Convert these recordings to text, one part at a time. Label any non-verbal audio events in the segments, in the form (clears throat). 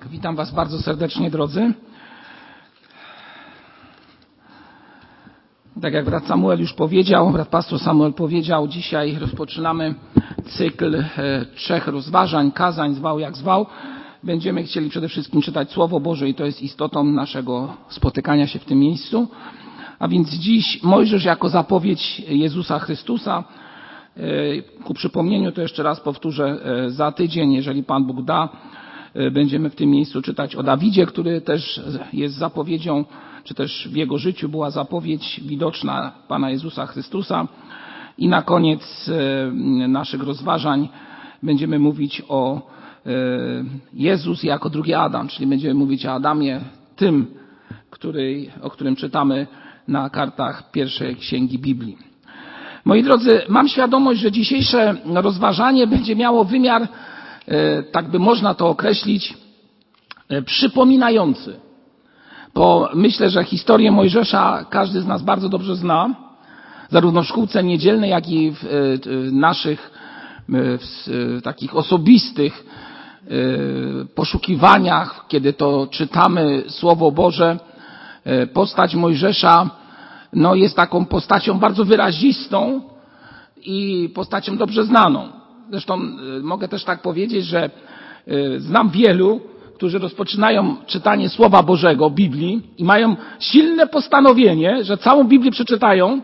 Tak, witam Was bardzo serdecznie, drodzy. Tak jak brat Samuel już powiedział, brat pastor Samuel powiedział, dzisiaj rozpoczynamy cykl e, trzech rozważań, kazań, zwał jak zwał. Będziemy chcieli przede wszystkim czytać Słowo Boże i to jest istotą naszego spotykania się w tym miejscu. A więc dziś Mojżesz jako zapowiedź Jezusa Chrystusa. E, ku przypomnieniu to jeszcze raz powtórzę, e, za tydzień, jeżeli Pan Bóg da, będziemy w tym miejscu czytać o Dawidzie, który też jest zapowiedzią, czy też w jego życiu była zapowiedź widoczna Pana Jezusa Chrystusa. I na koniec naszych rozważań będziemy mówić o Jezus jako drugi Adam, czyli będziemy mówić o Adamie tym, który, o którym czytamy na kartach pierwszej księgi Biblii. Moi drodzy, mam świadomość, że dzisiejsze rozważanie będzie miało wymiar tak by można to określić, przypominający. Bo myślę, że historię Mojżesza każdy z nas bardzo dobrze zna, zarówno w szkółce niedzielnej, jak i w naszych w takich osobistych poszukiwaniach, kiedy to czytamy Słowo Boże. Postać Mojżesza no, jest taką postacią bardzo wyrazistą i postacią dobrze znaną. Zresztą mogę też tak powiedzieć, że znam wielu, którzy rozpoczynają czytanie Słowa Bożego, Biblii i mają silne postanowienie, że całą Biblię przeczytają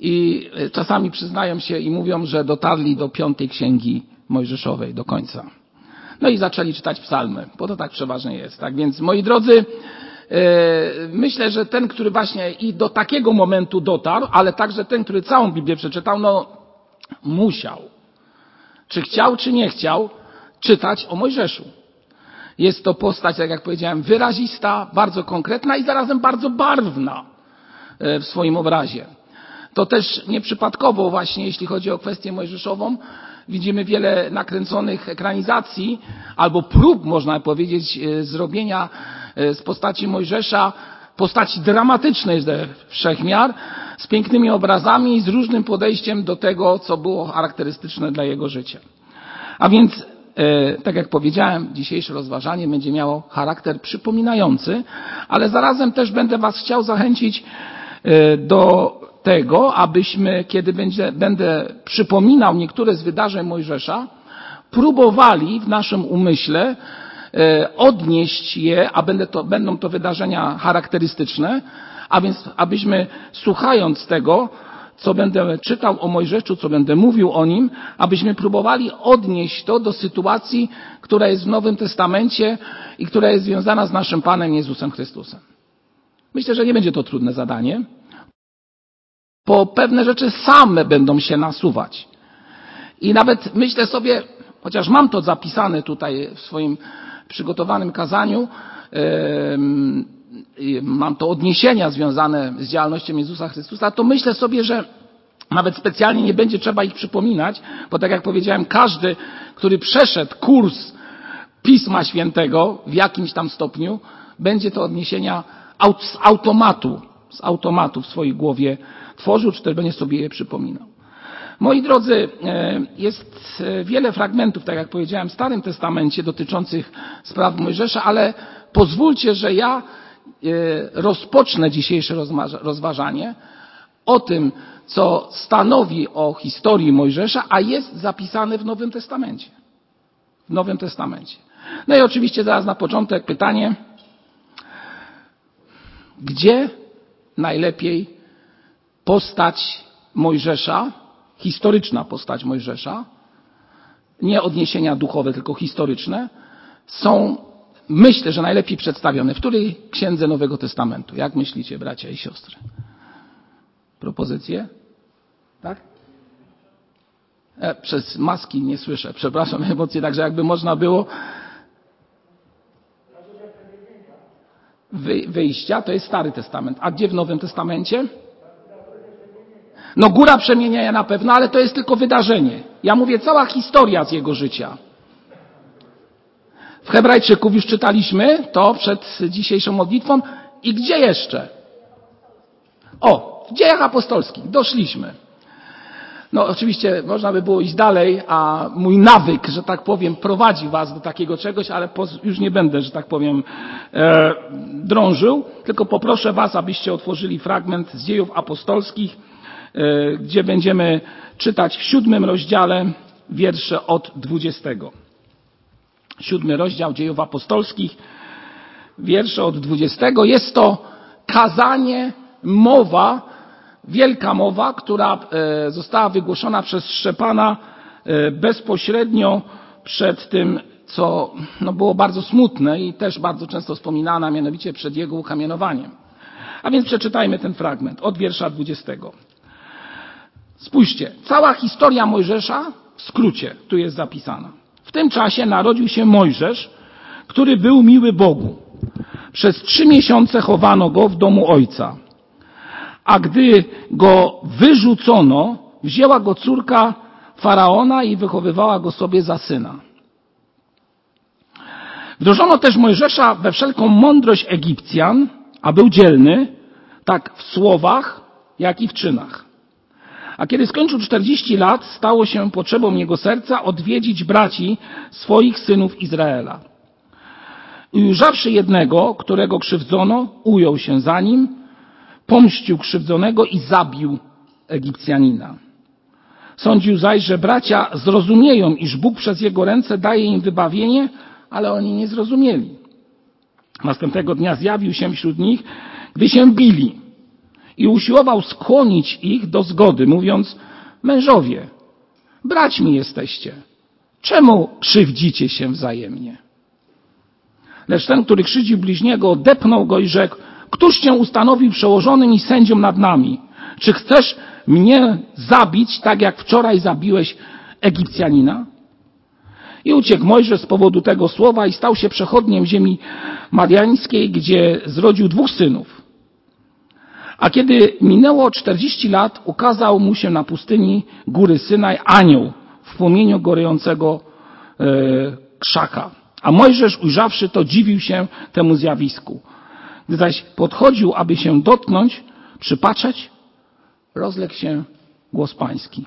i czasami przyznają się i mówią, że dotarli do piątej księgi Mojżeszowej do końca. No i zaczęli czytać psalmy, bo to tak przeważnie jest. Tak więc, moi drodzy, myślę, że ten, który właśnie i do takiego momentu dotarł, ale także ten, który całą Biblię przeczytał, no musiał czy chciał, czy nie chciał, czytać o Mojżeszu. Jest to postać, tak jak powiedziałem, wyrazista, bardzo konkretna i zarazem bardzo barwna w swoim obrazie. To też nieprzypadkowo właśnie, jeśli chodzi o kwestię mojżeszową, widzimy wiele nakręconych ekranizacji albo prób, można powiedzieć, zrobienia z postaci Mojżesza postaci dramatycznej ze wszechmiar, z pięknymi obrazami i z różnym podejściem do tego, co było charakterystyczne dla jego życia. A więc, tak jak powiedziałem, dzisiejsze rozważanie będzie miało charakter przypominający, ale zarazem też będę Was chciał zachęcić do tego, abyśmy, kiedy będzie, będę przypominał niektóre z wydarzeń Mojżesza, próbowali w naszym umyśle odnieść je, a to, będą to wydarzenia charakterystyczne, a więc abyśmy słuchając tego, co będę czytał o Mojżeszu, co będę mówił o nim, abyśmy próbowali odnieść to do sytuacji, która jest w Nowym Testamencie i która jest związana z naszym Panem Jezusem Chrystusem. Myślę, że nie będzie to trudne zadanie, bo pewne rzeczy same będą się nasuwać. I nawet myślę sobie, chociaż mam to zapisane tutaj w swoim przygotowanym kazaniu, mam to odniesienia związane z działalnością Jezusa Chrystusa, to myślę sobie, że nawet specjalnie nie będzie trzeba ich przypominać, bo tak jak powiedziałem, każdy, który przeszedł kurs Pisma Świętego w jakimś tam stopniu, będzie to odniesienia z automatu, z automatu w swojej głowie tworzył, czy też będzie sobie je przypominał. Moi drodzy, jest wiele fragmentów, tak jak powiedziałem, w Starym Testamencie dotyczących spraw Mojżesza, ale pozwólcie, że ja rozpocznę dzisiejsze rozważanie o tym, co stanowi o historii Mojżesza, a jest zapisane w Nowym Testamencie. W Nowym Testamencie. No i oczywiście zaraz na początek pytanie, gdzie najlepiej postać Mojżesza historyczna postać Mojżesza, nie odniesienia duchowe, tylko historyczne, są, myślę, że najlepiej przedstawione. W której księdze Nowego Testamentu? Jak myślicie, bracia i siostry? Propozycje? Tak? E, przez maski nie słyszę. Przepraszam, (laughs) emocje, także jakby można było. Wy, wyjścia to jest Stary Testament. A gdzie w Nowym Testamencie? No góra przemieniania na pewno, ale to jest tylko wydarzenie. Ja mówię cała historia z jego życia. W Hebrajczyków już czytaliśmy to przed dzisiejszą modlitwą. I gdzie jeszcze? O, w dziejach apostolskich doszliśmy. No oczywiście można by było iść dalej, a mój nawyk, że tak powiem, prowadzi Was do takiego czegoś, ale już nie będę, że tak powiem, e, drążył, tylko poproszę Was, abyście otworzyli fragment z dziejów apostolskich, e, gdzie będziemy czytać w siódmym rozdziale wiersze od dwudziestego. Siódmy rozdział dziejów apostolskich, wiersze od dwudziestego. Jest to kazanie, mowa, wielka mowa, która e, została wygłoszona przez Szczepana e, bezpośrednio przed tym, co no, było bardzo smutne i też bardzo często wspominane, a mianowicie przed jego ukamienowaniem. A więc przeczytajmy ten fragment od wiersza 20. Spójrzcie, cała historia Mojżesza w skrócie tu jest zapisana. W tym czasie narodził się Mojżesz, który był miły Bogu. Przez trzy miesiące chowano go w domu ojca. A gdy go wyrzucono, wzięła go córka faraona i wychowywała go sobie za syna. Wdrożono też Mojżesza we wszelką mądrość Egipcjan, a był dzielny, tak w słowach, jak i w czynach. A kiedy skończył 40 lat, stało się potrzebą jego serca odwiedzić braci swoich synów Izraela. I ujrzawszy jednego, którego krzywdzono, ujął się za nim pomścił krzywdzonego i zabił Egipcjanina. Sądził zaś, że bracia zrozumieją, iż Bóg przez jego ręce daje im wybawienie, ale oni nie zrozumieli. Następnego dnia zjawił się wśród nich, gdy się bili i usiłował skłonić ich do zgody, mówiąc, mężowie, braćmi jesteście. Czemu krzywdzicie się wzajemnie? Lecz ten, który krzywdził bliźniego, odepnął go i rzekł, Któż cię ustanowił przełożonym i sędzią nad nami? Czy chcesz mnie zabić, tak jak wczoraj zabiłeś Egipcjanina? I uciekł Mojżesz z powodu tego słowa i stał się przechodniem ziemi mariańskiej, gdzie zrodził dwóch synów. A kiedy minęło czterdzieści lat, ukazał mu się na pustyni góry Synaj anioł w płomieniu gorejącego e, krzaka. A Mojżesz ujrzawszy to dziwił się temu zjawisku. Gdy zaś podchodził, aby się dotknąć, przypatrzeć, rozległ się głos pański.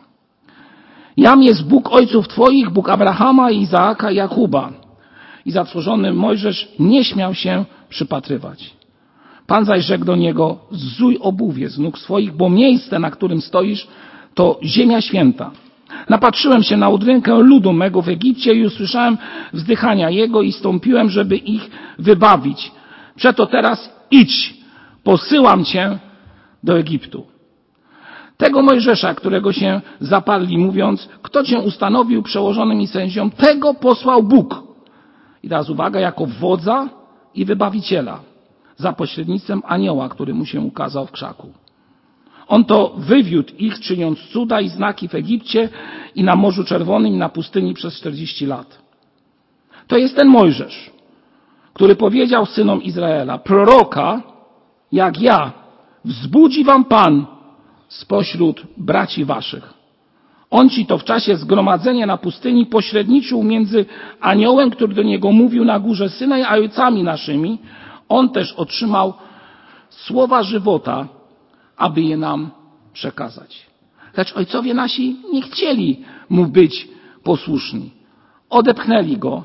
Jam jest Bóg ojców twoich, Bóg Abrahama, Izaaka i Jakuba. I zatworzony Mojżesz nie śmiał się przypatrywać. Pan zaś rzekł do niego, zuj obuwie z nóg swoich, bo miejsce, na którym stoisz, to ziemia święta. Napatrzyłem się na udrękę ludu mego w Egipcie i usłyszałem wzdychania jego i stąpiłem, żeby ich wybawić. Przeto teraz idź, posyłam cię do Egiptu. Tego Mojżesza, którego się zaparli, mówiąc, kto cię ustanowił przełożonym i sędzią, tego posłał Bóg. I teraz uwaga, jako wodza i wybawiciela, za pośrednictwem anioła, który mu się ukazał w krzaku. On to wywiódł ich, czyniąc cuda i znaki w Egipcie i na Morzu Czerwonym i na pustyni przez 40 lat. To jest ten Mojżesz, który powiedział synom Izraela, proroka, jak ja, wzbudzi wam Pan spośród braci waszych. On ci to w czasie zgromadzenia na pustyni pośredniczył między aniołem, który do niego mówił na górze syna i ojcami naszymi. On też otrzymał słowa żywota, aby je nam przekazać. Lecz ojcowie nasi nie chcieli mu być posłuszni. Odepchnęli go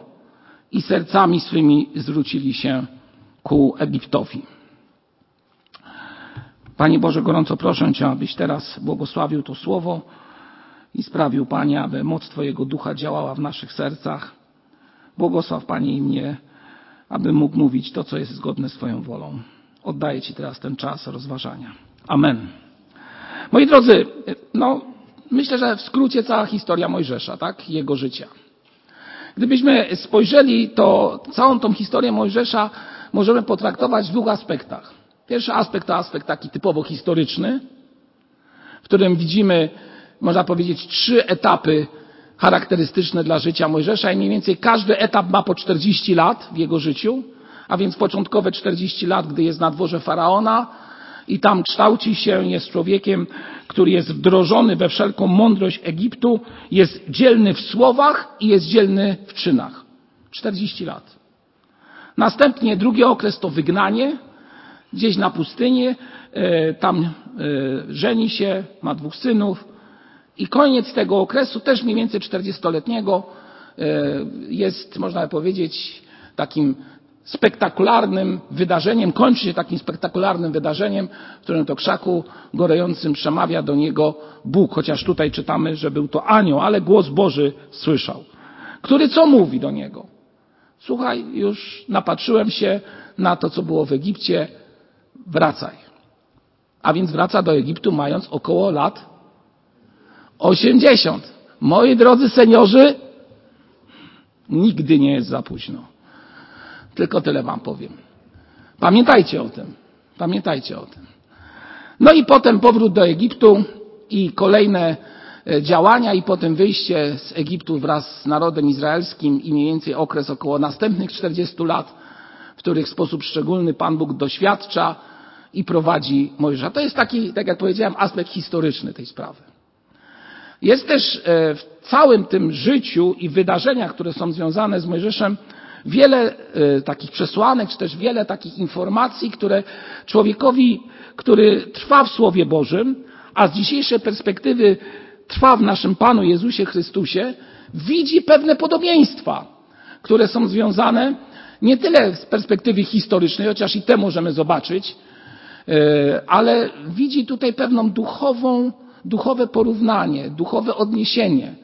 i sercami swymi zwrócili się ku Egiptowi. Panie Boże, gorąco proszę Cię, abyś teraz błogosławił to słowo i sprawił, Panie, aby moc Twojego ducha działała w naszych sercach. Błogosław, Panie, i mnie, aby mógł mówić to, co jest zgodne z Twoją wolą. Oddaję Ci teraz ten czas rozważania. Amen. Moi drodzy, no, myślę, że w skrócie cała historia Mojżesza, tak? Jego życia. Gdybyśmy spojrzeli, to całą tą historię Mojżesza możemy potraktować w dwóch aspektach. Pierwszy aspekt to aspekt taki typowo historyczny, w którym widzimy, można powiedzieć, trzy etapy charakterystyczne dla życia Mojżesza i mniej więcej każdy etap ma po 40 lat w jego życiu, a więc początkowe 40 lat, gdy jest na dworze faraona, i tam kształci się, jest człowiekiem, który jest wdrożony we wszelką mądrość Egiptu, jest dzielny w słowach i jest dzielny w czynach. 40 lat. Następnie drugi okres to wygnanie, gdzieś na pustyni, e, tam e, żeni się, ma dwóch synów I koniec tego okresu, też mniej więcej 40-letniego, jest, można powiedzieć, takim spektakularnym wydarzeniem, kończy się takim spektakularnym wydarzeniem, w którym to krzaku gorejącym przemawia do niego Bóg, chociaż tutaj czytamy, że był to anioł, ale głos Boży słyszał, który co mówi do niego? Słuchaj, już napatrzyłem się na to, co było w Egipcie, wracaj. A więc wraca do Egiptu mając około lat 80. Moi drodzy seniorzy, nigdy nie jest za późno. Tylko tyle wam powiem. Pamiętajcie o tym. Pamiętajcie o tym. No i potem powrót do Egiptu i kolejne działania i potem wyjście z Egiptu wraz z narodem izraelskim i mniej więcej okres około następnych 40 lat, w których w sposób szczególny Pan Bóg doświadcza i prowadzi Mojżesza. To jest taki, tak jak powiedziałem, aspekt historyczny tej sprawy. Jest też w całym tym życiu i wydarzeniach, które są związane z Mojżeszem, wiele takich przesłanek, czy też wiele takich informacji, które człowiekowi, który trwa w Słowie Bożym, a z dzisiejszej perspektywy trwa w naszym Panu Jezusie Chrystusie, widzi pewne podobieństwa, które są związane nie tyle z perspektywy historycznej, chociaż i te możemy zobaczyć, ale widzi tutaj pewną duchową, duchowe porównanie, duchowe odniesienie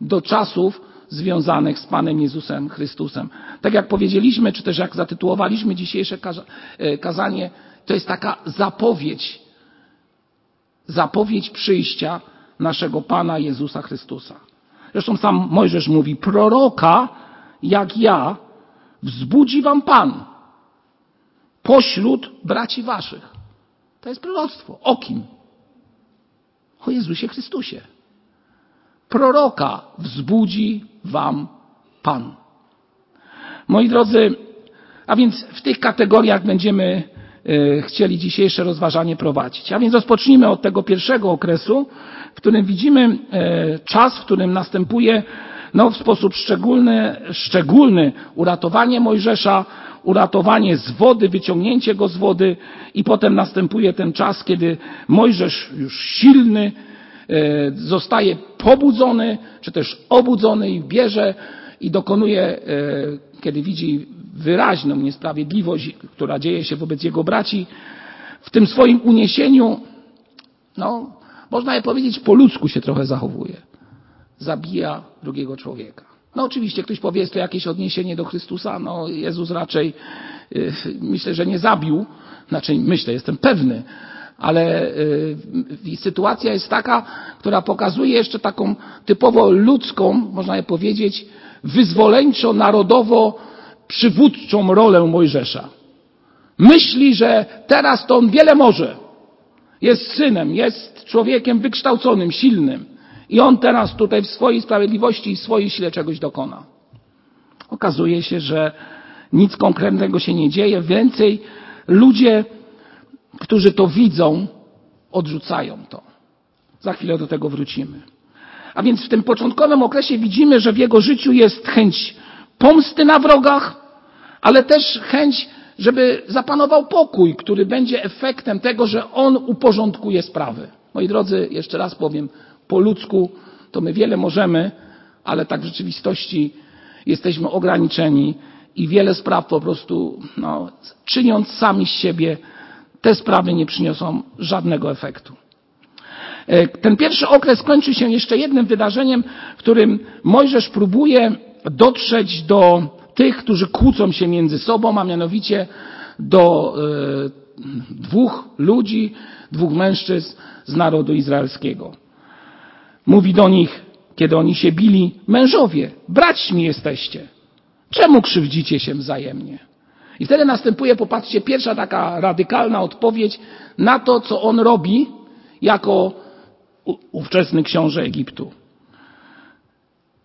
do czasów związanych z Panem Jezusem Chrystusem. Tak jak powiedzieliśmy, czy też jak zatytułowaliśmy dzisiejsze kazanie, to jest taka zapowiedź, zapowiedź przyjścia naszego Pana Jezusa Chrystusa. Zresztą sam Mojżesz mówi, proroka jak ja wzbudzi wam Pan pośród braci waszych. To jest proroctwo. O kim? O Jezusie Chrystusie. Proroka wzbudzi wam Pan. Moi drodzy, a więc w tych kategoriach będziemy chcieli dzisiejsze rozważanie prowadzić. A więc rozpocznijmy od tego pierwszego okresu, w którym widzimy czas, w którym następuje no, w sposób szczególny, szczególny uratowanie Mojżesza, uratowanie z wody, wyciągnięcie go z wody i potem następuje ten czas, kiedy Mojżesz już silny zostaje pobudzony, czy też obudzony i bierze i dokonuje, kiedy widzi wyraźną niesprawiedliwość, która dzieje się wobec jego braci, w tym swoim uniesieniu, no, można je powiedzieć, po ludzku się trochę zachowuje. Zabija drugiego człowieka. No oczywiście ktoś powie, jest to jakieś odniesienie do Chrystusa. No Jezus raczej yy, myślę, że nie zabił. Znaczy myślę, jestem pewny. Ale yy, sytuacja jest taka, która pokazuje jeszcze taką typowo ludzką, można je powiedzieć, wyzwoleńczo, narodowo przywódczą rolę Mojżesza. Myśli, że teraz to on wiele może. Jest synem, jest człowiekiem wykształconym, silnym. I on teraz tutaj w swojej sprawiedliwości i swojej sile czegoś dokona. Okazuje się, że nic konkretnego się nie dzieje. Więcej ludzie, którzy to widzą, odrzucają to. Za chwilę do tego wrócimy. A więc w tym początkowym okresie widzimy, że w jego życiu jest chęć pomsty na wrogach, ale też chęć, żeby zapanował pokój, który będzie efektem tego, że on uporządkuje sprawy. Moi drodzy, jeszcze raz powiem, po ludzku to my wiele możemy, ale tak w rzeczywistości jesteśmy ograniczeni i wiele spraw po prostu, no, czyniąc sami z siebie, te sprawy nie przyniosą żadnego efektu. Ten pierwszy okres kończy się jeszcze jednym wydarzeniem, w którym Mojżesz próbuje dotrzeć do tych, którzy kłócą się między sobą, a mianowicie do e, dwóch ludzi, dwóch mężczyzn z narodu izraelskiego. Mówi do nich, kiedy oni się bili, mężowie, braćmi jesteście. Czemu krzywdzicie się wzajemnie? I wtedy następuje, popatrzcie, pierwsza taka radykalna odpowiedź na to, co on robi jako ówczesny książę Egiptu.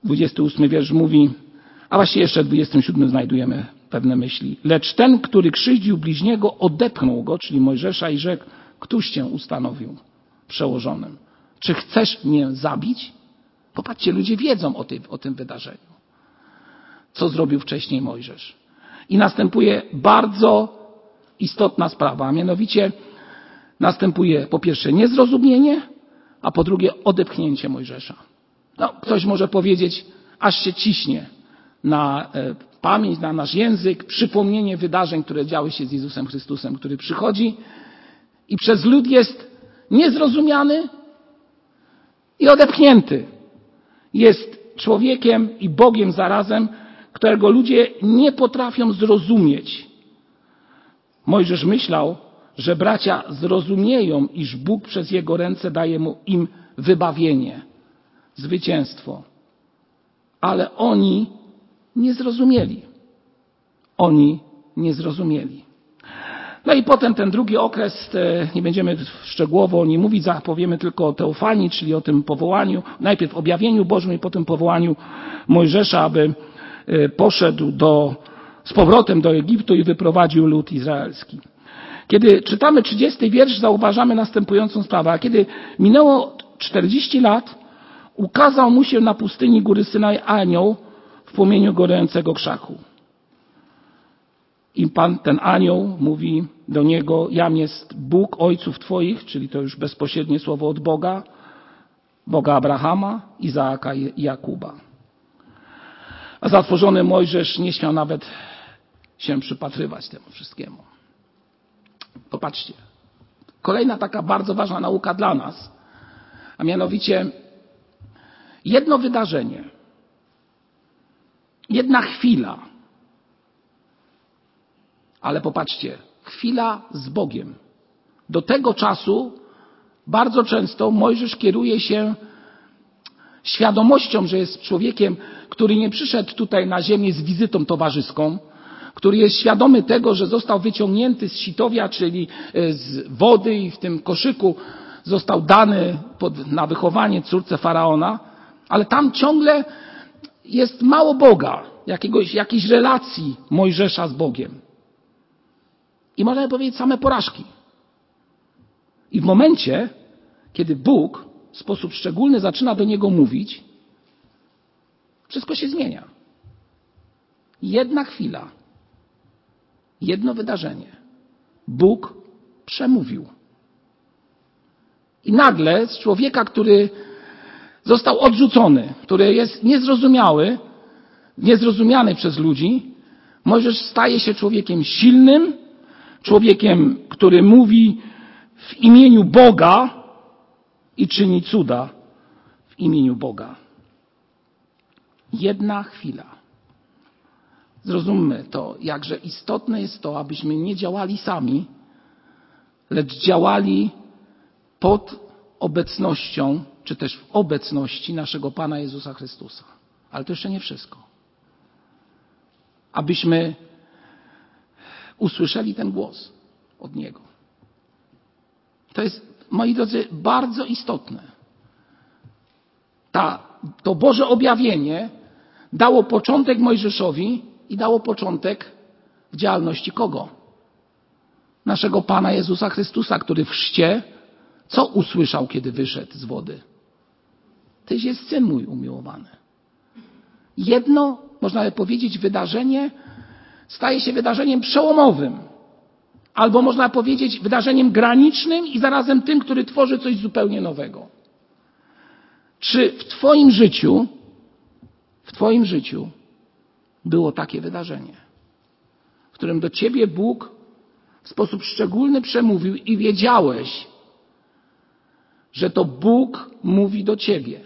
28 wiersz mówi, a właściwie jeszcze w 27 znajdujemy pewne myśli. Lecz ten, który krzywdził bliźniego, odepchnął go, czyli Mojżesza i rzekł, któż cię ustanowił przełożonym? Czy chcesz mnie zabić? Popatrzcie, ludzie wiedzą o tym, o tym wydarzeniu. Co zrobił wcześniej Mojżesz. I następuje bardzo istotna sprawa, a mianowicie następuje po pierwsze niezrozumienie, a po drugie odepchnięcie Mojżesza. No, ktoś może powiedzieć, aż się ciśnie na e, pamięć, na nasz język, przypomnienie wydarzeń, które działy się z Jezusem Chrystusem, który przychodzi i przez lud jest niezrozumiany i odepchnięty. Jest człowiekiem i Bogiem zarazem, którego ludzie nie potrafią zrozumieć. Mojżesz myślał, że bracia zrozumieją, iż Bóg przez jego ręce daje mu im wybawienie, zwycięstwo. Ale oni nie zrozumieli. Oni nie zrozumieli. No i potem ten drugi okres, e, nie będziemy szczegółowo o nim mówić, powiemy tylko o teofanii, czyli o tym powołaniu, najpierw objawieniu Bożym i potem powołaniu Mojżesza, aby e, poszedł do, z powrotem do Egiptu i wyprowadził lud izraelski. Kiedy czytamy 30 wiersz, zauważamy następującą sprawę. A kiedy minęło 40 lat, ukazał mu się na pustyni góry Synaj anioł w płomieniu gorącego krzaku. I Pan, ten anioł mówi do niego, jam jest Bóg ojców twoich, czyli to już bezpośrednie słowo od Boga, Boga Abrahama, Izaaka i Jakuba. A zatworzony Mojżesz nie śmiał nawet się przypatrywać temu wszystkiemu. Popatrzcie. Kolejna taka bardzo ważna nauka dla nas, a mianowicie jedno wydarzenie, jedna chwila, ale popatrzcie, chwila z Bogiem. Do tego czasu bardzo często Mojżesz kieruje się świadomością, że jest człowiekiem, który nie przyszedł tutaj na ziemię z wizytą towarzyską, który jest świadomy tego, że został wyciągnięty z sitowia, czyli e, z wody i w tym koszyku został dany pod, na wychowanie córce faraona, ale tam ciągle jest mało Boga, jakiegoś, jakiejś relacji Mojżesza z Bogiem. I można powiedzieć same porażki. I w momencie, kiedy Bóg w sposób szczególny zaczyna do niego mówić, wszystko się zmienia. Jedna chwila, jedno wydarzenie. Bóg przemówił. I nagle z człowieka, który został odrzucony, który jest niezrozumiały, niezrozumiany przez ludzi, Mojżesz staje się człowiekiem silnym, człowiekiem, który mówi w imieniu Boga i czyni cuda w imieniu Boga. Jedna chwila. Zrozummy to, jakże istotne jest to, abyśmy nie działali sami, lecz działali pod obecnością, czy też w obecności naszego Pana Jezusa Chrystusa. Ale to jeszcze nie wszystko. Abyśmy usłyszeli ten głos od Niego. To jest, moi drodzy, bardzo istotne. Ta, to Boże objawienie dało początek Mojżeszowi i dało początek działalności kogo? Naszego Pana Jezusa Chrystusa, który w chrzcie co usłyszał, kiedy wyszedł z wody? Tyś jest Syn mój umiłowany. Jedno, można by powiedzieć, wydarzenie staje się wydarzeniem przełomowym. Albo można powiedzieć wydarzeniem granicznym i zarazem tym, który tworzy coś zupełnie nowego. Czy w Twoim życiu, w Twoim życiu było takie wydarzenie, w którym do Ciebie Bóg w sposób szczególny przemówił i wiedziałeś, że to Bóg mówi do Ciebie.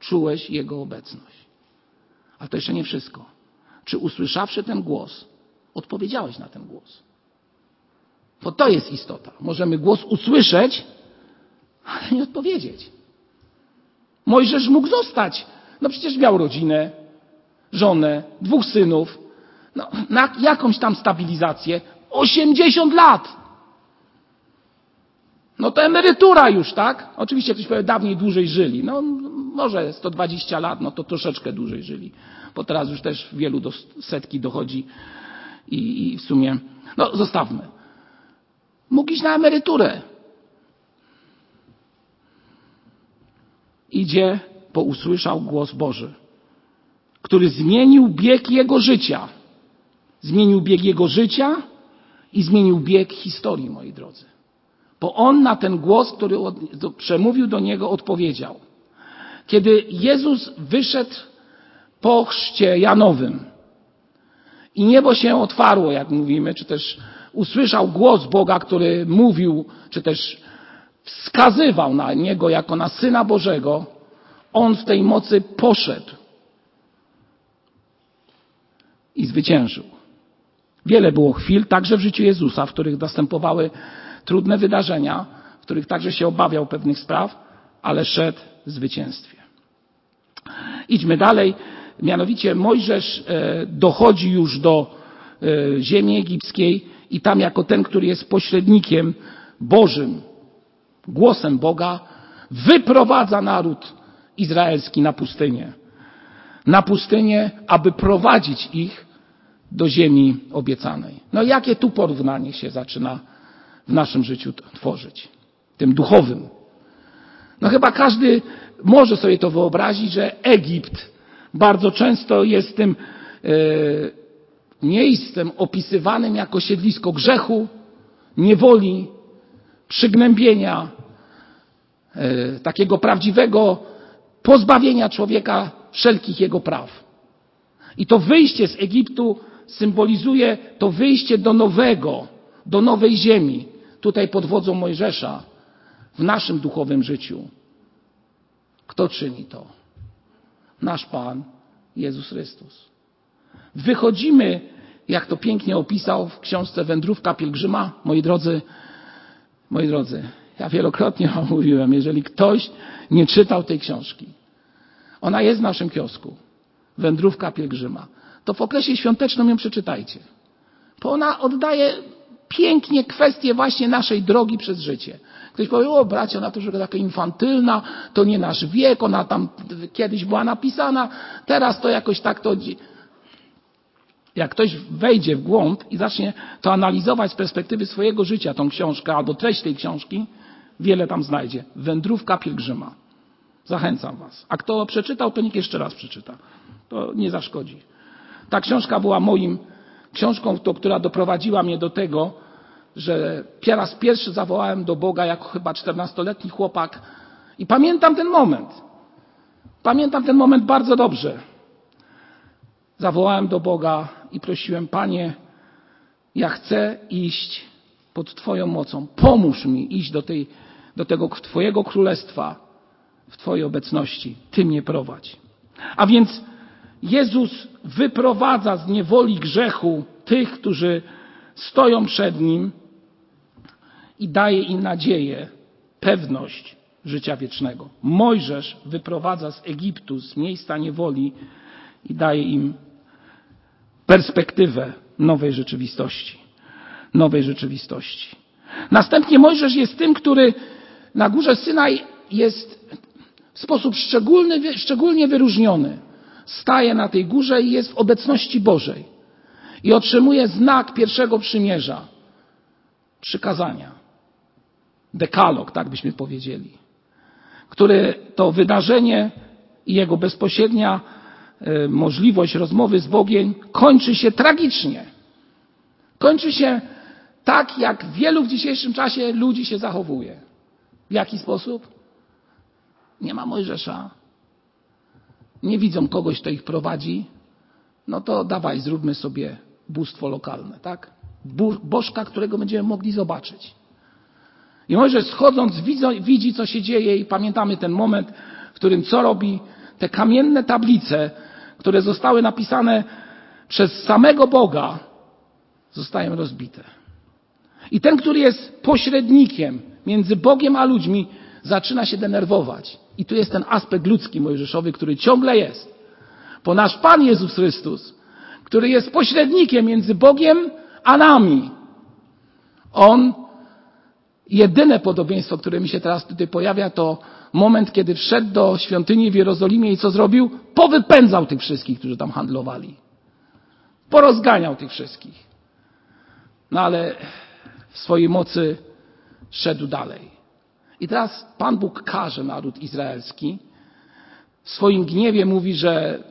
Czułeś Jego obecność. Ale to jeszcze nie wszystko. Czy usłyszawszy ten głos, odpowiedziałeś na ten głos? Bo to jest istota. Możemy głos usłyszeć, ale nie odpowiedzieć. Mojżesz mógł zostać. No przecież miał rodzinę, żonę, dwóch synów, no, na jakąś tam stabilizację. 80 lat! No to emerytura już, tak? Oczywiście ktoś powie, dawniej dłużej żyli. No może 120 lat, no to troszeczkę dłużej żyli. Bo teraz już też wielu do setki dochodzi i, i w sumie, no zostawmy. Mógł iść na emeryturę. Idzie, bo usłyszał głos Boży, który zmienił bieg jego życia. Zmienił bieg jego życia i zmienił bieg historii, moi drodzy. Bo on na ten głos, który przemówił do niego, odpowiedział. Kiedy Jezus wyszedł po chrzcie Janowym i niebo się otwarło, jak mówimy, czy też usłyszał głos Boga, który mówił, czy też wskazywał na niego jako na syna Bożego, on w tej mocy poszedł i zwyciężył. Wiele było chwil, także w życiu Jezusa, w których następowały trudne wydarzenia, w których także się obawiał pewnych spraw, ale szedł w zwycięstwie. Idźmy dalej. Mianowicie Mojżesz e, dochodzi już do e, ziemi egipskiej i tam jako ten, który jest pośrednikiem Bożym, głosem Boga, wyprowadza naród izraelski na pustynię. Na pustynię, aby prowadzić ich do ziemi obiecanej. No jakie tu porównanie się zaczyna w naszym życiu tworzyć? Tym duchowym. No chyba każdy może sobie to wyobrazić, że Egipt bardzo często jest tym e, miejscem opisywanym jako siedlisko grzechu, niewoli, przygnębienia, e, takiego prawdziwego pozbawienia człowieka wszelkich jego praw. I to wyjście z Egiptu symbolizuje to wyjście do nowego, do nowej ziemi, tutaj pod wodzą Mojżesza, w naszym duchowym życiu. Kto czyni to? Nasz Pan Jezus Chrystus. Wychodzimy, jak to pięknie opisał w książce Wędrówka Pielgrzyma, moi drodzy, moi drodzy, ja wielokrotnie mówiłem, jeżeli ktoś nie czytał tej książki, ona jest w naszym kiosku. Wędrówka Pielgrzyma to w okresie świątecznym ją przeczytajcie. Bo ona oddaje pięknie kwestię właśnie naszej drogi przez życie. Ktoś powie, o to już taka infantylna, to nie nasz wiek, ona tam kiedyś była napisana, teraz to jakoś tak to... Jak ktoś wejdzie w głąb i zacznie to analizować z perspektywy swojego życia, tą książkę albo treść tej książki, wiele tam znajdzie. Wędrówka pielgrzyma. Zachęcam Was. A kto przeczytał, to niech jeszcze raz przeczyta. To nie zaszkodzi. Ta książka była moim książką, to, która doprowadziła mnie do tego, że raz pierwszy zawołałem do Boga jako chyba czternastoletni chłopak i pamiętam ten moment. Pamiętam ten moment bardzo dobrze. Zawołałem do Boga i prosiłem, Panie, ja chcę iść pod Twoją mocą. Pomóż mi iść do, tej, do tego Twojego królestwa w Twojej obecności. Ty mnie prowadź. A więc Jezus wyprowadza z niewoli grzechu tych, którzy stoją przed Nim i daje im nadzieję, pewność życia wiecznego. Mojżesz wyprowadza z Egiptu, z miejsca niewoli i daje im perspektywę nowej rzeczywistości. Nowej rzeczywistości. Następnie Mojżesz jest tym, który na górze Synaj jest w sposób szczególny, szczególnie wyróżniony staje na tej górze i jest w obecności Bożej. I otrzymuje znak pierwszego przymierza, przykazania. Dekalog, tak byśmy powiedzieli. Który to wydarzenie i jego bezpośrednia e, możliwość rozmowy z Bogiem kończy się tragicznie. Kończy się tak, jak wielu w dzisiejszym czasie ludzi się zachowuje. W jaki sposób? Nie ma Mojżesza, nie widzą kogoś, kto ich prowadzi, no to dawaj, zróbmy sobie bóstwo lokalne, tak? Bożka, którego będziemy mogli zobaczyć. I Mojżesz schodząc widzi, co się dzieje i pamiętamy ten moment, w którym co robi? Te kamienne tablice, które zostały napisane przez samego Boga, zostają rozbite. I ten, który jest pośrednikiem między Bogiem a ludźmi, zaczyna się denerwować. I tu jest ten aspekt ludzki mojżeszowy, który ciągle jest. Bo nasz Pan Jezus Chrystus, który jest pośrednikiem między Bogiem a nami, On, jedyne podobieństwo, które mi się teraz tutaj pojawia, to moment, kiedy wszedł do świątyni w Jerozolimie i co zrobił? Powypędzał tych wszystkich, którzy tam handlowali. Porozganiał tych wszystkich. No ale w swojej mocy szedł dalej. I teraz Pan Bóg karze naród izraelski. W swoim gniewie mówi, że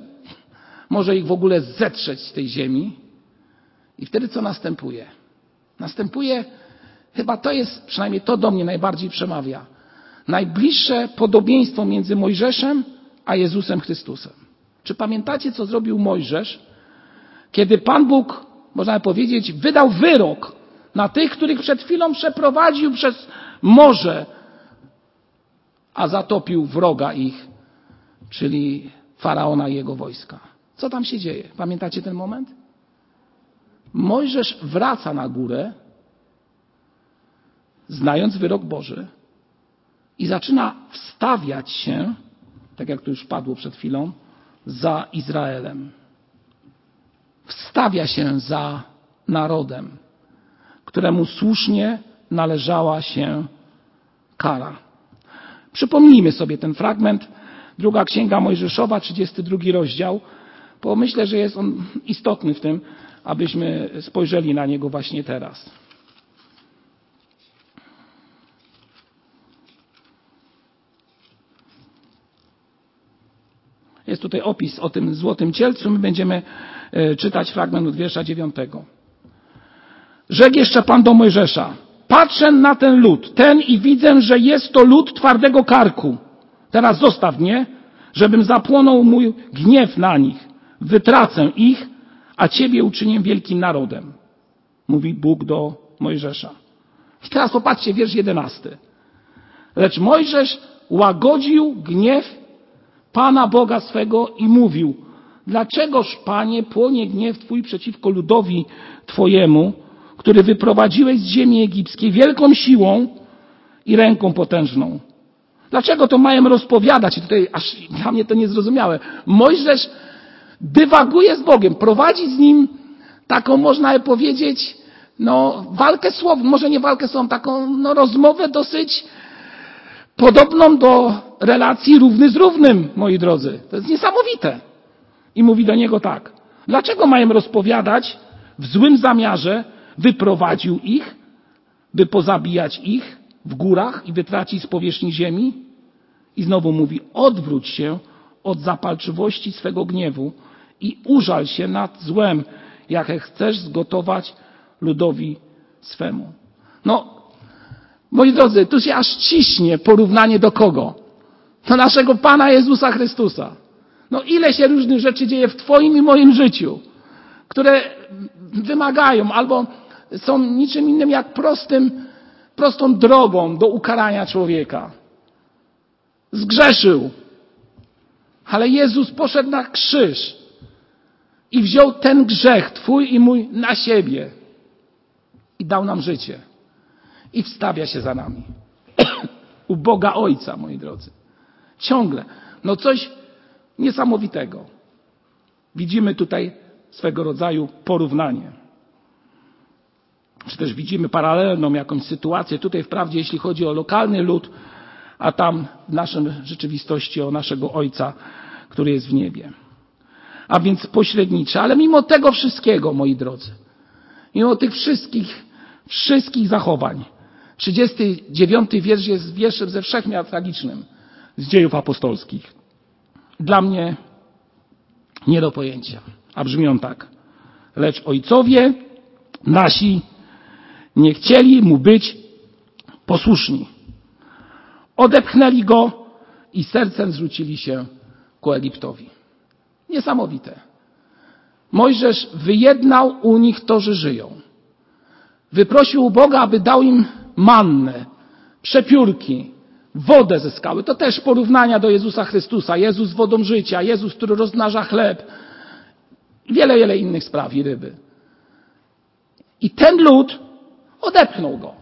może ich w ogóle zetrzeć z tej ziemi. I wtedy co następuje? Następuje Chyba to jest, przynajmniej to do mnie najbardziej przemawia. Najbliższe podobieństwo między Mojżeszem a Jezusem Chrystusem. Czy pamiętacie, co zrobił Mojżesz, kiedy Pan Bóg, można powiedzieć, wydał wyrok na tych, których przed chwilą przeprowadził przez morze, a zatopił wroga ich, czyli faraona i jego wojska. Co tam się dzieje? Pamiętacie ten moment? Mojżesz wraca na górę, znając wyrok Boży, i zaczyna wstawiać się, tak jak to już padło przed chwilą, za Izraelem. Wstawia się za narodem, któremu słusznie należała się kara. Przypomnijmy sobie ten fragment. Druga Księga Mojżeszowa, 32 rozdział, bo myślę, że jest on istotny w tym, abyśmy spojrzeli na niego właśnie teraz. Jest tutaj opis o tym złotym cielcu. My będziemy e, czytać fragment od wiersza dziewiątego. Rzekł jeszcze Pan do Mojżesza. Patrzę na ten lud, ten i widzę, że jest to lud twardego karku. Teraz zostaw mnie, żebym zapłonął mój gniew na nich. Wytracę ich, a ciebie uczynię wielkim narodem. Mówi Bóg do Mojżesza. I teraz popatrzcie, wiersz jedenasty. Lecz Mojżesz łagodził gniew Pana Boga swego i mówił, dlaczegoż, Panie, płonie gniew Twój przeciwko ludowi Twojemu, który wyprowadziłeś z ziemi egipskiej wielką siłą i ręką potężną. Dlaczego to mają rozpowiadać? I tutaj aż dla mnie to niezrozumiałe. Mojżesz dywaguje z Bogiem, prowadzi z nim taką, można powiedzieć, no, walkę słów, może nie walkę słów, taką no, rozmowę dosyć podobną do relacji równy z równym, moi drodzy. To jest niesamowite. I mówi do niego tak. Dlaczego mają rozpowiadać w złym zamiarze, wyprowadził ich, by pozabijać ich w górach i wytracić z powierzchni ziemi? I znowu mówi, odwróć się od zapalczywości swego gniewu i użal się nad złem, jakie chcesz zgotować ludowi swemu. No, moi drodzy, tu się aż ciśnie porównanie do kogo? Do naszego Pana Jezusa Chrystusa. No ile się różnych rzeczy dzieje w Twoim i moim życiu, które wymagają albo są niczym innym jak prostym, prostą drogą do ukarania człowieka. Zgrzeszył. Ale Jezus poszedł na krzyż i wziął ten grzech, Twój i mój, na siebie i dał nam życie. I wstawia się za nami. (clears throat) U Boga Ojca, moi drodzy. Ciągle. No coś niesamowitego. Widzimy tutaj swego rodzaju porównanie czy też widzimy paralelną jakąś sytuację tutaj wprawdzie jeśli chodzi o lokalny lud, a tam w naszej rzeczywistości o naszego Ojca, który jest w niebie. A więc pośrednicze. Ale mimo tego wszystkiego, moi drodzy, mimo tych wszystkich, wszystkich zachowań, 39 wiersz jest wierszem ze wszechmiar tragicznym z dziejów apostolskich. Dla mnie nie do pojęcia. A brzmi on tak. Lecz ojcowie nasi nie chcieli mu być posłuszni. Odepchnęli go i sercem zwrócili się ku Egiptowi. Niesamowite. Mojżesz wyjednał u nich to, że żyją. Wyprosił u Boga, aby dał im mannę, przepiórki, wodę ze skały. To też porównania do Jezusa Chrystusa. Jezus wodą życia, Jezus, który rozmnaża chleb. Wiele, wiele innych spraw i ryby. I ten lud Odepchnął go.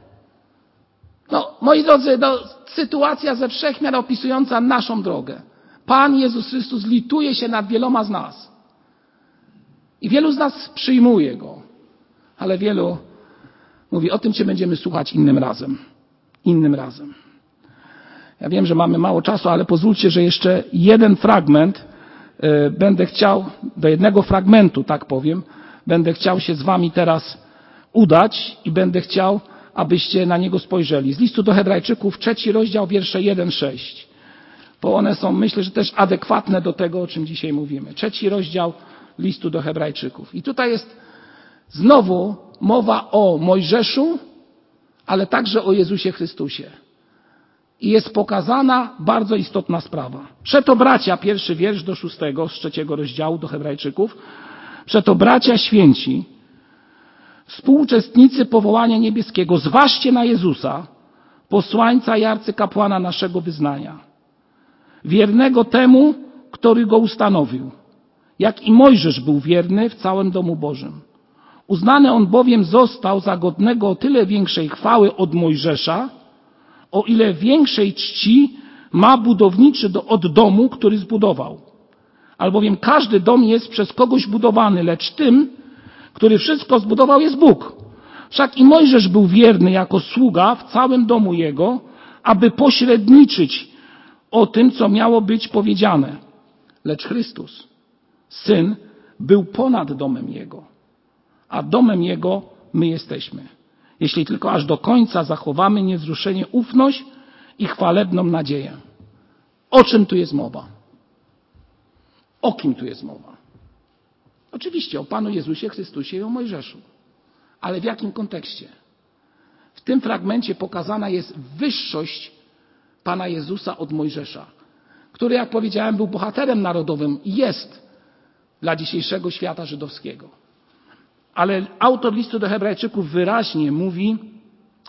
No, moi drodzy, no, sytuacja ze wszechmiar opisująca naszą drogę. Pan Jezus Chrystus lituje się nad wieloma z nas. I wielu z nas przyjmuje go. Ale wielu mówi, o tym Cię będziemy słuchać innym razem. Innym razem. Ja wiem, że mamy mało czasu, ale pozwólcie, że jeszcze jeden fragment y, będę chciał, do jednego fragmentu, tak powiem, będę chciał się z Wami teraz udać i będę chciał, abyście na niego spojrzeli. Z listu do Hebrajczyków, trzeci rozdział, wiersze 1-6. Bo one są, myślę, że też adekwatne do tego, o czym dzisiaj mówimy. Trzeci rozdział listu do Hebrajczyków. I tutaj jest znowu mowa o Mojżeszu, ale także o Jezusie Chrystusie. I jest pokazana bardzo istotna sprawa. Przeto bracia, pierwszy wiersz do szóstego, z trzeciego rozdziału do Hebrajczyków, przeto bracia święci, współuczestnicy powołania niebieskiego, zważcie na Jezusa, posłańca i arcykapłana naszego wyznania, wiernego temu, który go ustanowił, jak i Mojżesz był wierny w całym domu Bożym. Uznany on bowiem został za godnego o tyle większej chwały od Mojżesza, o ile większej czci ma budowniczy do, od domu, który zbudował. Albowiem każdy dom jest przez kogoś budowany, lecz tym, który wszystko zbudował, jest Bóg. Wszak i Mojżesz był wierny jako sługa w całym domu jego, aby pośredniczyć o tym, co miało być powiedziane. Lecz Chrystus, Syn, był ponad domem Jego, a domem Jego my jesteśmy. Jeśli tylko aż do końca zachowamy niewzruszenie ufność i chwalebną nadzieję. O czym tu jest mowa? O kim tu jest mowa? Oczywiście o Panu Jezusie Chrystusie i o Mojżeszu. Ale w jakim kontekście? W tym fragmencie pokazana jest wyższość Pana Jezusa od Mojżesza, który, jak powiedziałem, był bohaterem narodowym i jest dla dzisiejszego świata żydowskiego. Ale autor listu do Hebrajczyków wyraźnie mówi,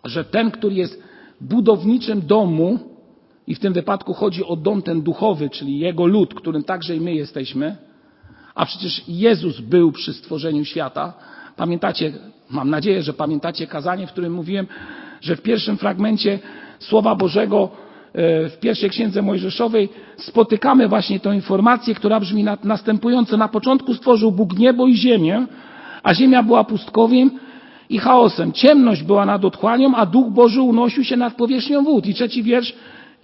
że ten, który jest budowniczym domu, i w tym wypadku chodzi o dom ten duchowy, czyli jego lud, którym także i my jesteśmy, a przecież Jezus był przy stworzeniu świata. Pamiętacie, mam nadzieję, że pamiętacie kazanie, w którym mówiłem, że w pierwszym fragmencie Słowa Bożego e, w pierwszej księdze Mojżeszowej spotykamy właśnie tę informację, która brzmi następująco. Na początku stworzył Bóg niebo i ziemię, a ziemia była pustkowiem i chaosem. Ciemność była nad otchłanią, a Duch Boży unosił się nad powierzchnią wód. I trzeci wiersz.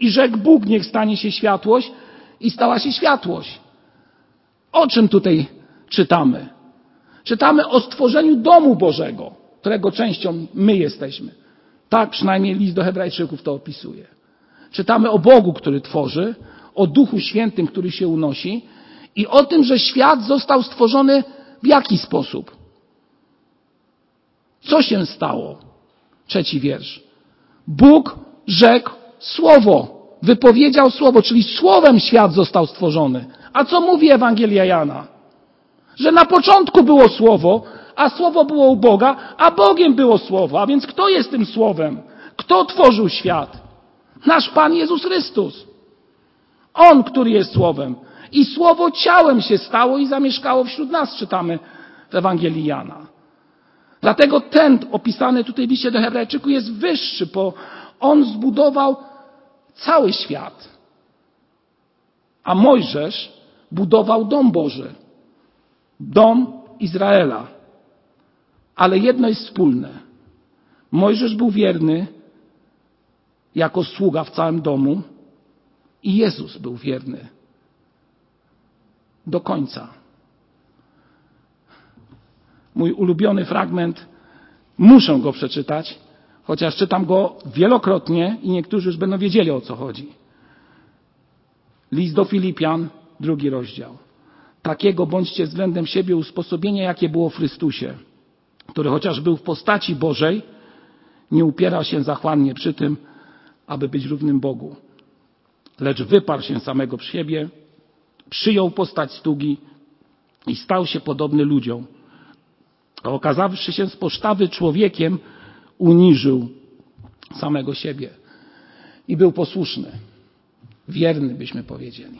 I rzekł Bóg, niech stanie się światłość i stała się światłość. O czym tutaj czytamy? Czytamy o stworzeniu domu Bożego, którego częścią my jesteśmy. Tak przynajmniej list do Hebrajczyków to opisuje. Czytamy o Bogu, który tworzy, o Duchu Świętym, który się unosi i o tym, że świat został stworzony w jaki sposób? Co się stało? Trzeci wiersz. Bóg rzekł słowo, wypowiedział słowo, czyli słowem świat został stworzony. A co mówi Ewangelia Jana? Że na początku było słowo, a słowo było u Boga, a Bogiem było słowo. A więc kto jest tym słowem? Kto tworzył świat? Nasz Pan Jezus Chrystus. On, który jest słowem. I słowo ciałem się stało i zamieszkało wśród nas, czytamy w Ewangelii Jana. Dlatego ten opisany tutaj w liście do Hebrajczyków jest wyższy, bo on zbudował cały świat. A Mojżesz budował dom Boży, dom Izraela. Ale jedno jest wspólne. Mojżesz był wierny jako sługa w całym domu i Jezus był wierny do końca. Mój ulubiony fragment, muszę go przeczytać, chociaż czytam go wielokrotnie i niektórzy już będą wiedzieli o co chodzi. List do Filipian, drugi rozdział. Takiego bądźcie względem siebie usposobienia, jakie było w Chrystusie, który chociaż był w postaci Bożej, nie upierał się zachłannie przy tym, aby być równym Bogu, lecz wyparł się samego przy siebie, przyjął postać stugi i stał się podobny ludziom. A okazawszy się z postawy człowiekiem, uniżył samego siebie i był posłuszny, wierny byśmy powiedzieli.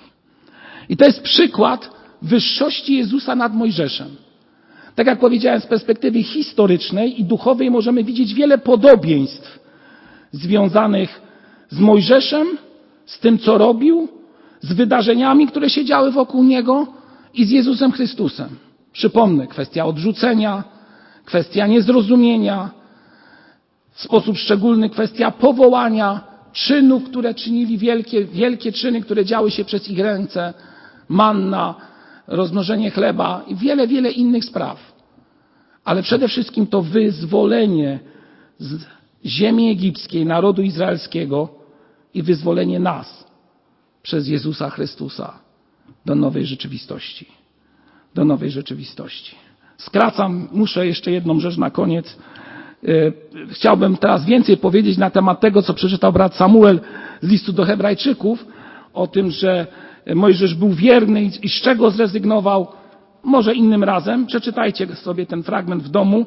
I to jest przykład wyższości Jezusa nad Mojżeszem. Tak jak powiedziałem, z perspektywy historycznej i duchowej możemy widzieć wiele podobieństw związanych z Mojżeszem, z tym, co robił, z wydarzeniami, które się działy wokół niego i z Jezusem Chrystusem. Przypomnę, kwestia odrzucenia, kwestia niezrozumienia, w sposób szczególny kwestia powołania, czynów, które czynili wielkie, wielkie czyny, które działy się przez ich ręce, manna, rozmnożenie chleba i wiele, wiele innych spraw. Ale przede wszystkim to wyzwolenie z ziemi egipskiej, narodu izraelskiego i wyzwolenie nas przez Jezusa Chrystusa do nowej rzeczywistości. Do nowej rzeczywistości. Skracam, muszę jeszcze jedną rzecz na koniec. Chciałbym teraz więcej powiedzieć na temat tego, co przeczytał brat Samuel z listu do Hebrajczyków, o tym, że Mojżesz był wierny i z czego zrezygnował. Może innym razem. Przeczytajcie sobie ten fragment w domu.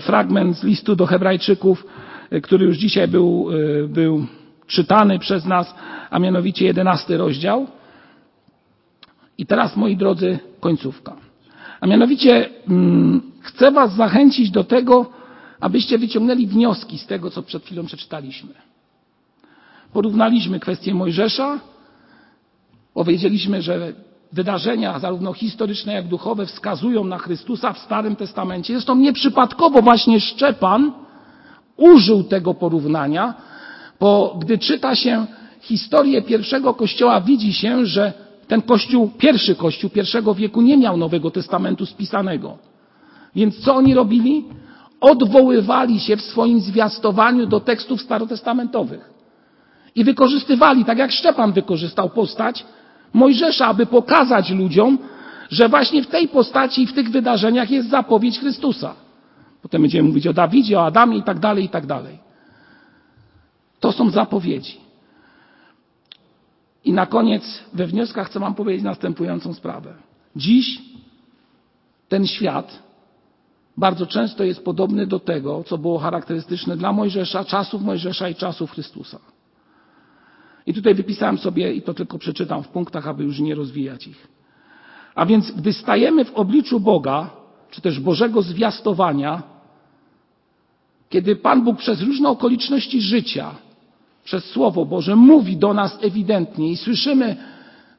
Fragment z listu do Hebrajczyków, który już dzisiaj był, był czytany przez nas, a mianowicie jedenasty rozdział. I teraz, moi drodzy, końcówka. A mianowicie hmm, chcę Was zachęcić do tego, abyście wyciągnęli wnioski z tego, co przed chwilą przeczytaliśmy. Porównaliśmy kwestię Mojżesza, powiedzieliśmy, że wydarzenia zarówno historyczne, jak duchowe wskazują na Chrystusa w Starym Testamencie. Zresztą nieprzypadkowo właśnie Szczepan użył tego porównania, bo gdy czyta się historię pierwszego kościoła, widzi się, że ten kościół, pierwszy kościół pierwszego wieku nie miał Nowego Testamentu spisanego. Więc co oni robili? Odwoływali się w swoim zwiastowaniu do tekstów starotestamentowych. I wykorzystywali, tak jak Szczepan wykorzystał postać Mojżesza, aby pokazać ludziom, że właśnie w tej postaci i w tych wydarzeniach jest zapowiedź Chrystusa. Potem będziemy mówić o Dawidzie, o Adamie i tak dalej, i tak dalej. To są zapowiedzi. I na koniec we wnioskach chcę Wam powiedzieć następującą sprawę. Dziś ten świat bardzo często jest podobny do tego, co było charakterystyczne dla Mojżesza, czasów Mojżesza i czasów Chrystusa. I tutaj wypisałem sobie, i to tylko przeczytam w punktach, aby już nie rozwijać ich. A więc, gdy stajemy w obliczu Boga, czy też Bożego zwiastowania, kiedy Pan Bóg przez różne okoliczności życia przez Słowo Boże mówi do nas ewidentnie i słyszymy,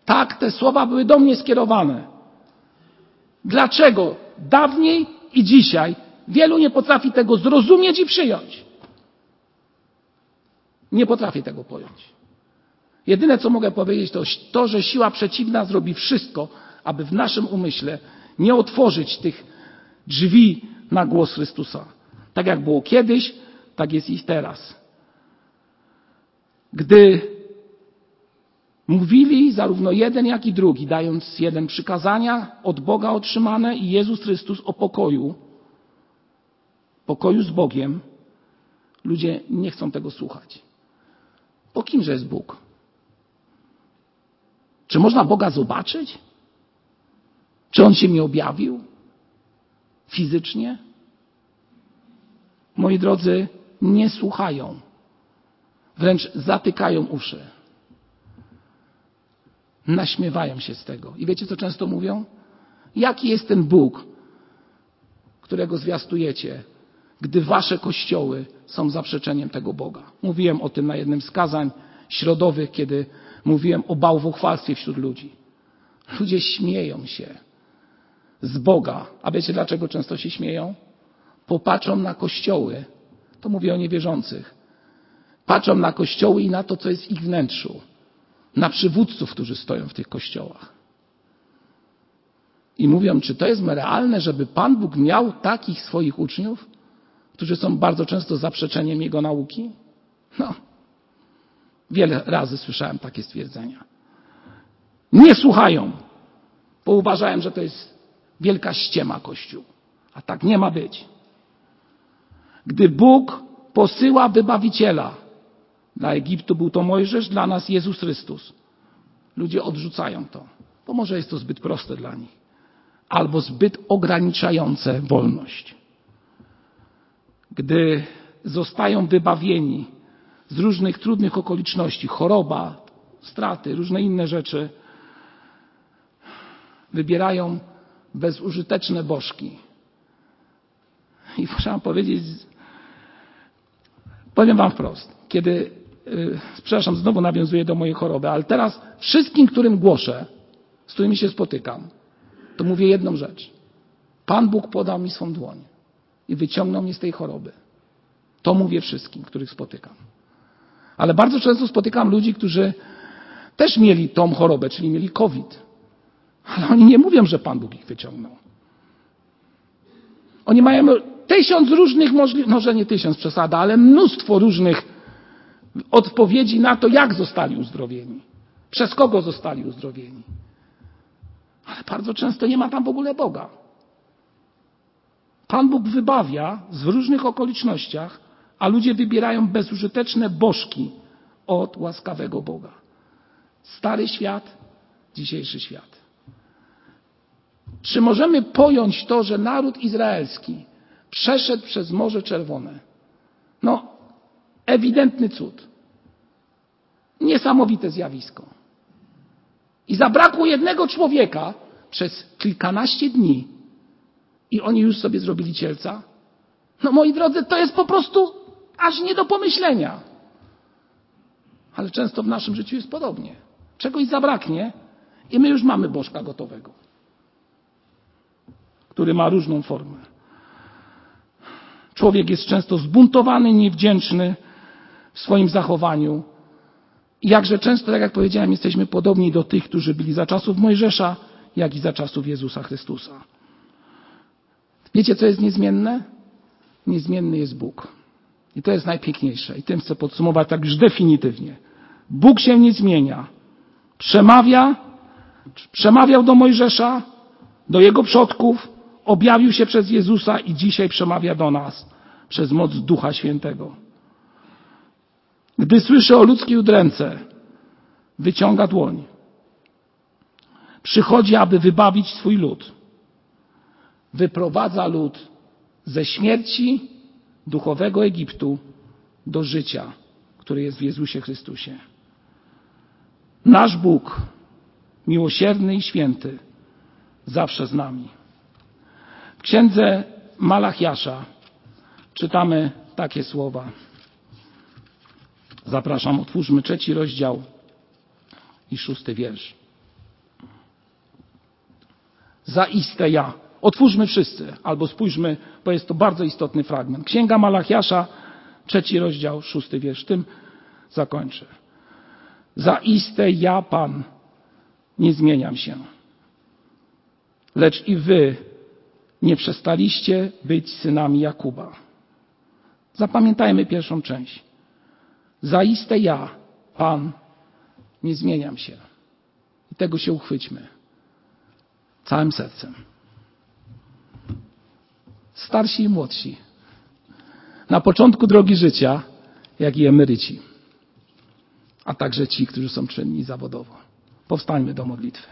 tak, te słowa były do mnie skierowane. Dlaczego dawniej i dzisiaj wielu nie potrafi tego zrozumieć i przyjąć? Nie potrafię tego pojąć. Jedyne, co mogę powiedzieć, to to, że siła przeciwna zrobi wszystko, aby w naszym umyśle nie otworzyć tych drzwi na głos Chrystusa. Tak jak było kiedyś, tak jest i teraz. Gdy mówili zarówno jeden, jak i drugi, dając jeden przykazania od Boga otrzymane i Jezus Chrystus o pokoju, pokoju z Bogiem, ludzie nie chcą tego słuchać. Po kimże jest Bóg? Czy można Boga zobaczyć? Czy On się mi objawił? Fizycznie? Moi drodzy, nie słuchają wręcz zatykają uszy. Naśmiewają się z tego. I wiecie, co często mówią? Jaki jest ten Bóg, którego zwiastujecie, gdy wasze kościoły są zaprzeczeniem tego Boga? Mówiłem o tym na jednym z kazań środowych, kiedy mówiłem o bałwochwalstwie wśród ludzi. Ludzie śmieją się z Boga. A wiecie, dlaczego często się śmieją? Popatrzą na kościoły. To mówię o niewierzących Patrzą na kościoły i na to, co jest w ich wnętrzu, na przywódców, którzy stoją w tych kościołach. I mówią, czy to jest realne, żeby Pan Bóg miał takich swoich uczniów, którzy są bardzo często zaprzeczeniem Jego nauki? No, wiele razy słyszałem takie stwierdzenia. Nie słuchają, bo uważałem, że to jest wielka ściema Kościół. A tak nie ma być. Gdy Bóg posyła wybawiciela, dla Egiptu był to Mojżesz, dla nas Jezus Chrystus. Ludzie odrzucają to, bo może jest to zbyt proste dla nich, albo zbyt ograniczające wolność. Gdy zostają wybawieni z różnych trudnych okoliczności, choroba, straty, różne inne rzeczy, wybierają bezużyteczne bożki. I muszę powiedzieć, powiem Wam wprost, kiedy przepraszam, znowu nawiązuję do mojej choroby, ale teraz wszystkim, którym głoszę, z którymi się spotykam, to mówię jedną rzecz. Pan Bóg podał mi swą dłoń i wyciągnął mnie z tej choroby. To mówię wszystkim, których spotykam. Ale bardzo często spotykam ludzi, którzy też mieli tą chorobę, czyli mieli COVID. Ale oni nie mówią, że Pan Bóg ich wyciągnął. Oni mają tysiąc różnych możliwości, może nie tysiąc przesada, ale mnóstwo różnych odpowiedzi na to, jak zostali uzdrowieni, przez kogo zostali uzdrowieni. Ale bardzo często nie ma tam w ogóle Boga. Pan Bóg wybawia w różnych okolicznościach, a ludzie wybierają bezużyteczne bożki od łaskawego Boga. Stary świat, dzisiejszy świat. Czy możemy pojąć to, że naród izraelski przeszedł przez Morze Czerwone? No, ewidentny cud. Niesamowite zjawisko. I zabrakło jednego człowieka przez kilkanaście dni i oni już sobie zrobili cielca? No moi drodzy, to jest po prostu aż nie do pomyślenia. Ale często w naszym życiu jest podobnie. Czegoś zabraknie i my już mamy bożka gotowego, który ma różną formę. Człowiek jest często zbuntowany, niewdzięczny w swoim zachowaniu. I jakże często, tak jak powiedziałem, jesteśmy podobni do tych, którzy byli za czasów Mojżesza, jak i za czasów Jezusa Chrystusa. Wiecie, co jest niezmienne? Niezmienny jest Bóg. I to jest najpiękniejsze. I tym chcę podsumować tak już definitywnie. Bóg się nie zmienia. Przemawia, przemawiał do Mojżesza, do jego przodków, objawił się przez Jezusa i dzisiaj przemawia do nas przez moc Ducha Świętego. Gdy słyszy o ludzkiej udręce, wyciąga dłoń. Przychodzi, aby wybawić swój lud. Wyprowadza lud ze śmierci duchowego Egiptu do życia, które jest w Jezusie Chrystusie. Nasz Bóg, miłosierny i święty, zawsze z nami. W księdze Malachiasza czytamy takie słowa. Zapraszam, otwórzmy trzeci rozdział i szósty wiersz. Zaiste ja. Otwórzmy wszyscy, albo spójrzmy, bo jest to bardzo istotny fragment. Księga Malachiasza, trzeci rozdział, szósty wiersz. Tym zakończę. Zaiste ja, Pan, nie zmieniam się. Lecz i wy nie przestaliście być synami Jakuba. Zapamiętajmy pierwszą część. Zaiste ja, Pan, nie zmieniam się. I tego się uchwyćmy. Całym sercem. Starsi i młodsi. Na początku drogi życia, jak i emeryci. A także ci, którzy są czynni zawodowo. Powstańmy do modlitwy.